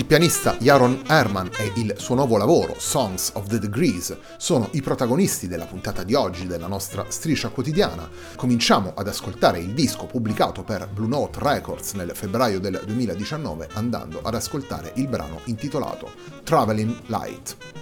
Il pianista Jaron Herman e il suo nuovo lavoro, Songs of the Degrees, sono i protagonisti della puntata di oggi della nostra striscia quotidiana. Cominciamo ad ascoltare il disco pubblicato per Blue Note Records nel febbraio del 2019 andando ad ascoltare il brano intitolato Traveling Light.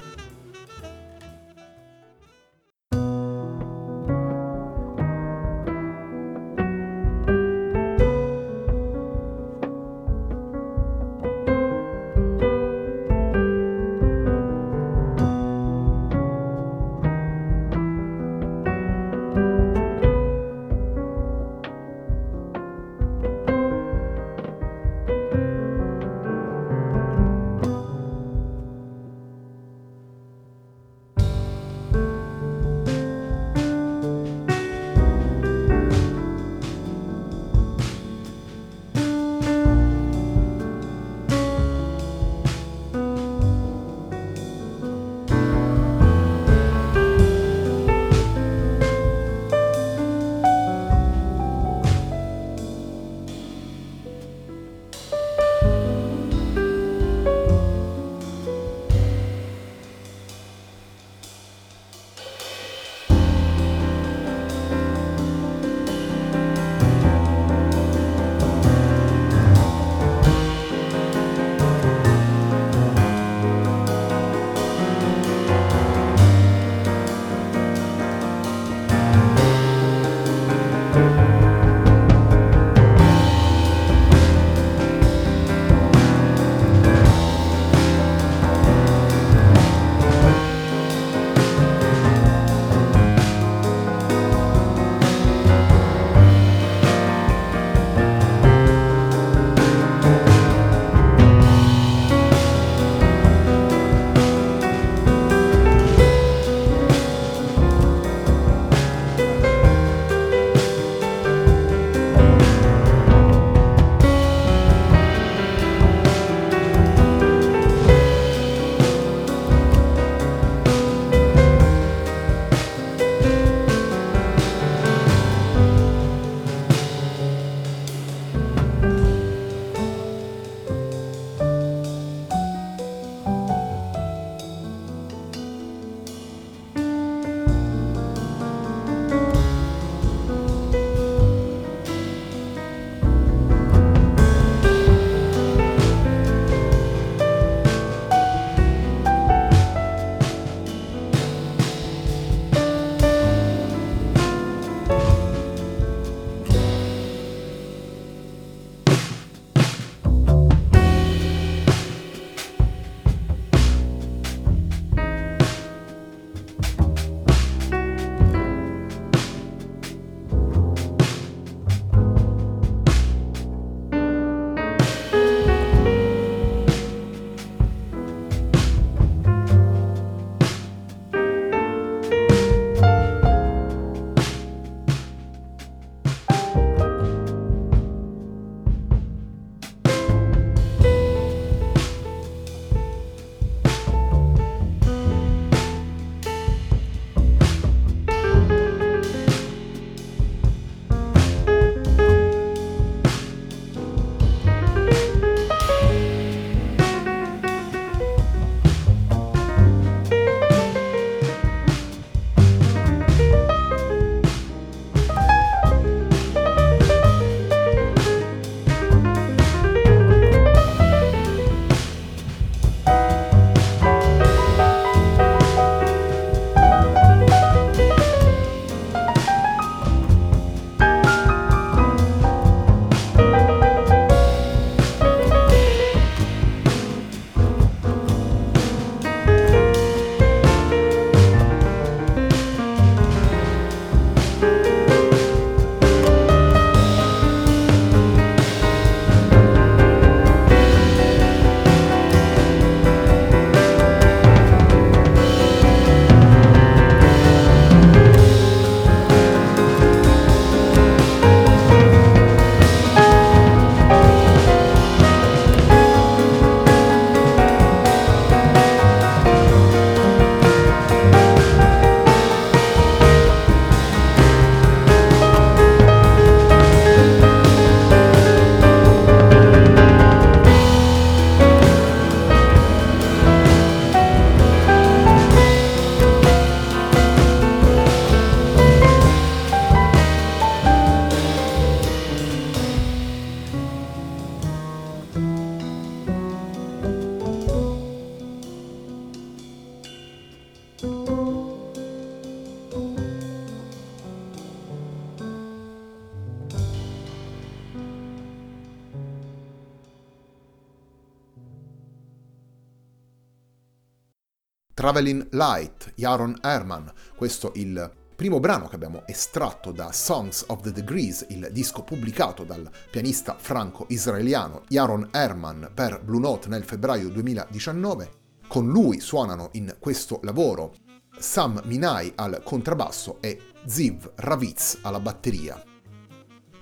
Traveling Light, Jaron Herman, questo il primo brano che abbiamo estratto da Songs of the Degrees, il disco pubblicato dal pianista franco-israeliano Jaron Herman per Blue Note nel febbraio 2019. Con lui suonano in questo lavoro Sam Minai al contrabbasso e Ziv Ravitz alla batteria.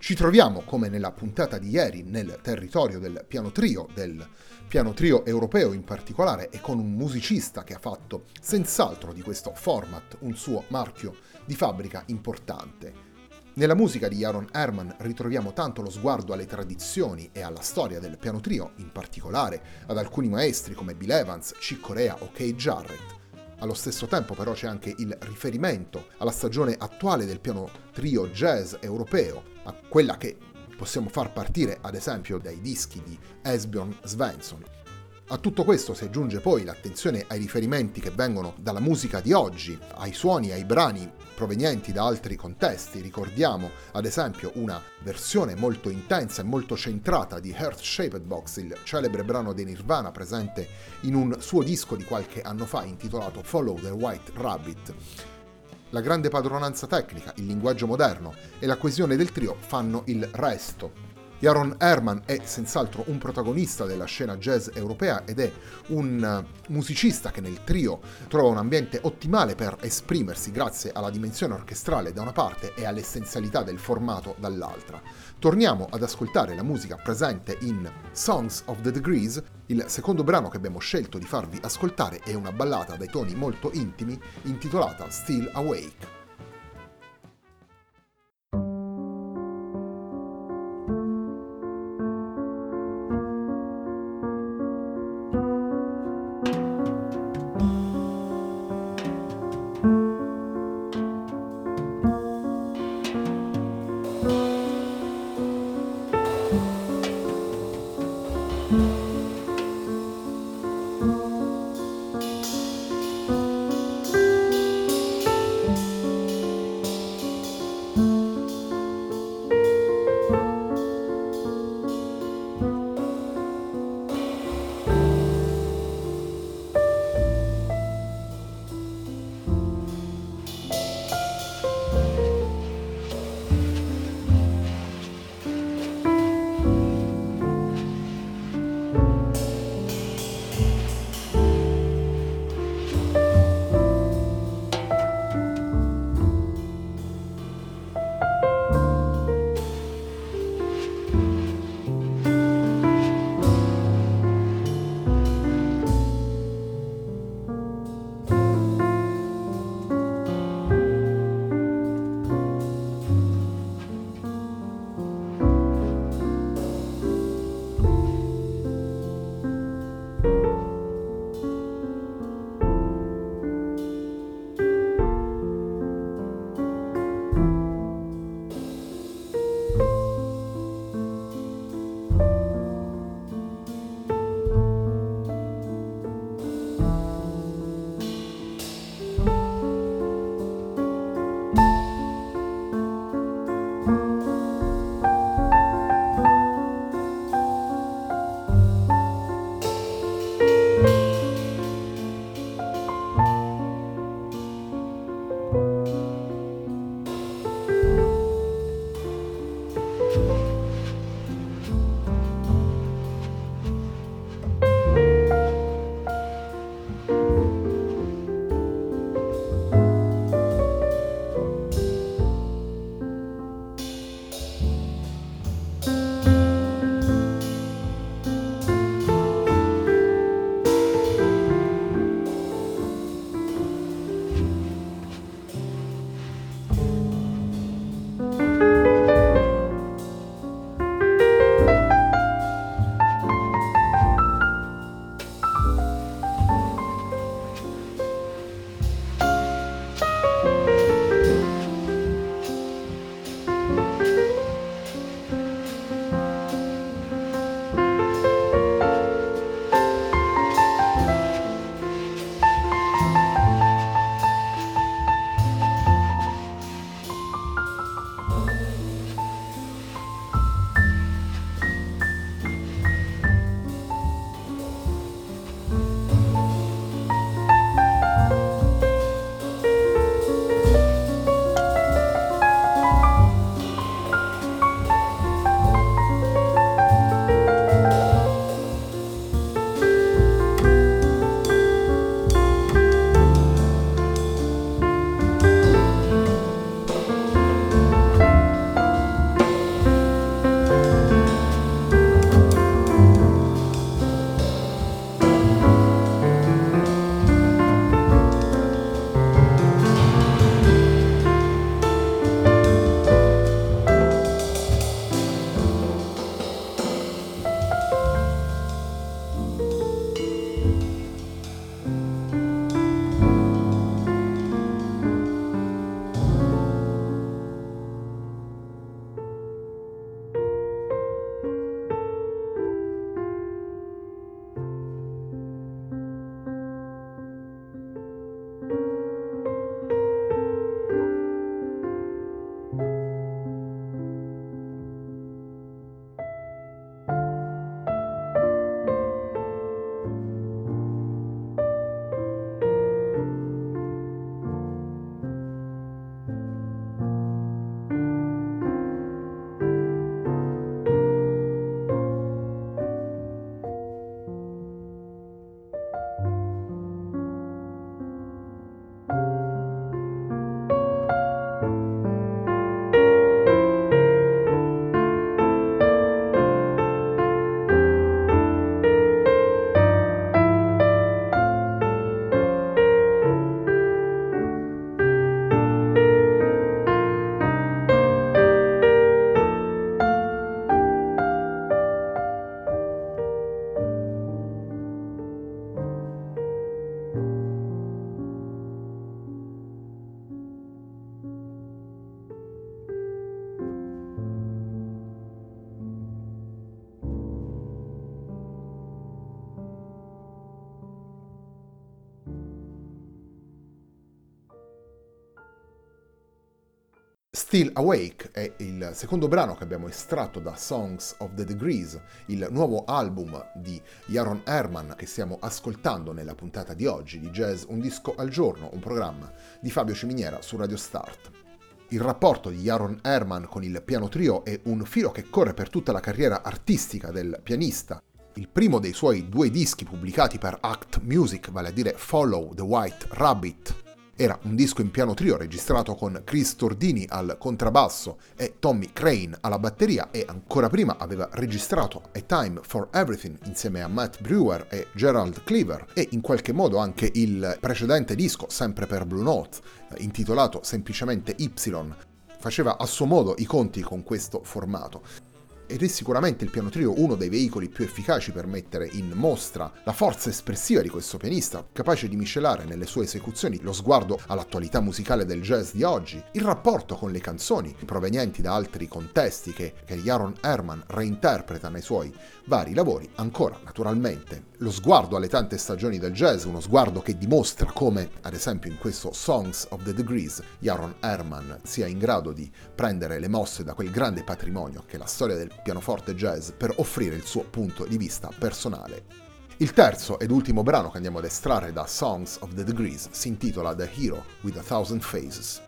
Ci troviamo, come nella puntata di ieri, nel territorio del piano trio, del piano trio europeo in particolare, e con un musicista che ha fatto senz'altro di questo format un suo marchio di fabbrica importante. Nella musica di Aaron Herman ritroviamo tanto lo sguardo alle tradizioni e alla storia del piano trio, in particolare ad alcuni maestri come Bill Evans, Chick Corea o Kay Jarrett, allo stesso tempo però c'è anche il riferimento alla stagione attuale del piano trio jazz europeo, a quella che possiamo far partire ad esempio dai dischi di Esbjorn Svensson. A tutto questo si aggiunge poi l'attenzione ai riferimenti che vengono dalla musica di oggi, ai suoni, ai brani provenienti da altri contesti. Ricordiamo ad esempio una versione molto intensa e molto centrata di Heart Shaped Box, il celebre brano di Nirvana presente in un suo disco di qualche anno fa intitolato Follow the White Rabbit. La grande padronanza tecnica, il linguaggio moderno e la coesione del trio fanno il resto Jaron Herman è senz'altro un protagonista della scena jazz europea ed è un eh, musicista che nel trio trova un ambiente ottimale per esprimersi grazie alla dimensione orchestrale da una parte e all'essenzialità del formato dall'altra. Torniamo ad ascoltare la musica presente in Songs of the Degrees, il secondo brano che abbiamo scelto di farvi ascoltare è una ballata dai toni molto intimi intitolata Still Awake. Still Awake è il secondo brano che abbiamo estratto da Songs of the Degrees, il nuovo album di Jaron Herman che stiamo ascoltando nella puntata di oggi di Jazz Un disco al giorno, un programma di Fabio Ciminiera su Radio Start. Il rapporto di Jaron Herman con il piano trio è un filo che corre per tutta la carriera artistica del pianista. Il primo dei suoi due dischi pubblicati per Act Music, vale a dire Follow the White Rabbit era un disco in piano trio registrato con Chris Tordini al contrabbasso e Tommy Crane alla batteria e ancora prima aveva registrato A Time for Everything insieme a Matt Brewer e Gerald Cleaver e in qualche modo anche il precedente disco, sempre per Blue Note, intitolato semplicemente Y, faceva a suo modo i conti con questo formato ed è sicuramente il piano trio uno dei veicoli più efficaci per mettere in mostra la forza espressiva di questo pianista, capace di miscelare nelle sue esecuzioni lo sguardo all'attualità musicale del jazz di oggi, il rapporto con le canzoni provenienti da altri contesti che, che Jaron Herman reinterpreta nei suoi vari lavori, ancora naturalmente lo sguardo alle tante stagioni del jazz, uno sguardo che dimostra come, ad esempio in questo Songs of the Degrees, Jaron Herman sia in grado di prendere le mosse da quel grande patrimonio che la storia del pianoforte jazz per offrire il suo punto di vista personale. Il terzo ed ultimo brano che andiamo ad estrarre da Songs of the Degrees si intitola The Hero with a Thousand Faces.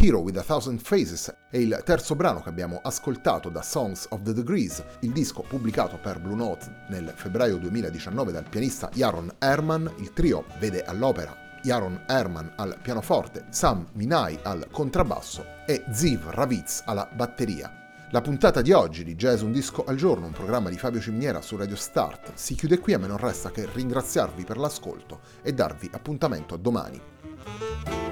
Hero with a Thousand Faces è il terzo brano che abbiamo ascoltato da Songs of the Degrees, il disco pubblicato per Blue Note nel febbraio 2019 dal pianista Yaron Herman. Il trio vede all'opera Yaron Herman al pianoforte, Sam Minai al contrabbasso e Ziv Ravitz alla batteria. La puntata di oggi di Jazz Un Disco al Giorno, un programma di Fabio Ciminiera su Radio Start, si chiude qui, a me non resta che ringraziarvi per l'ascolto e darvi appuntamento a domani.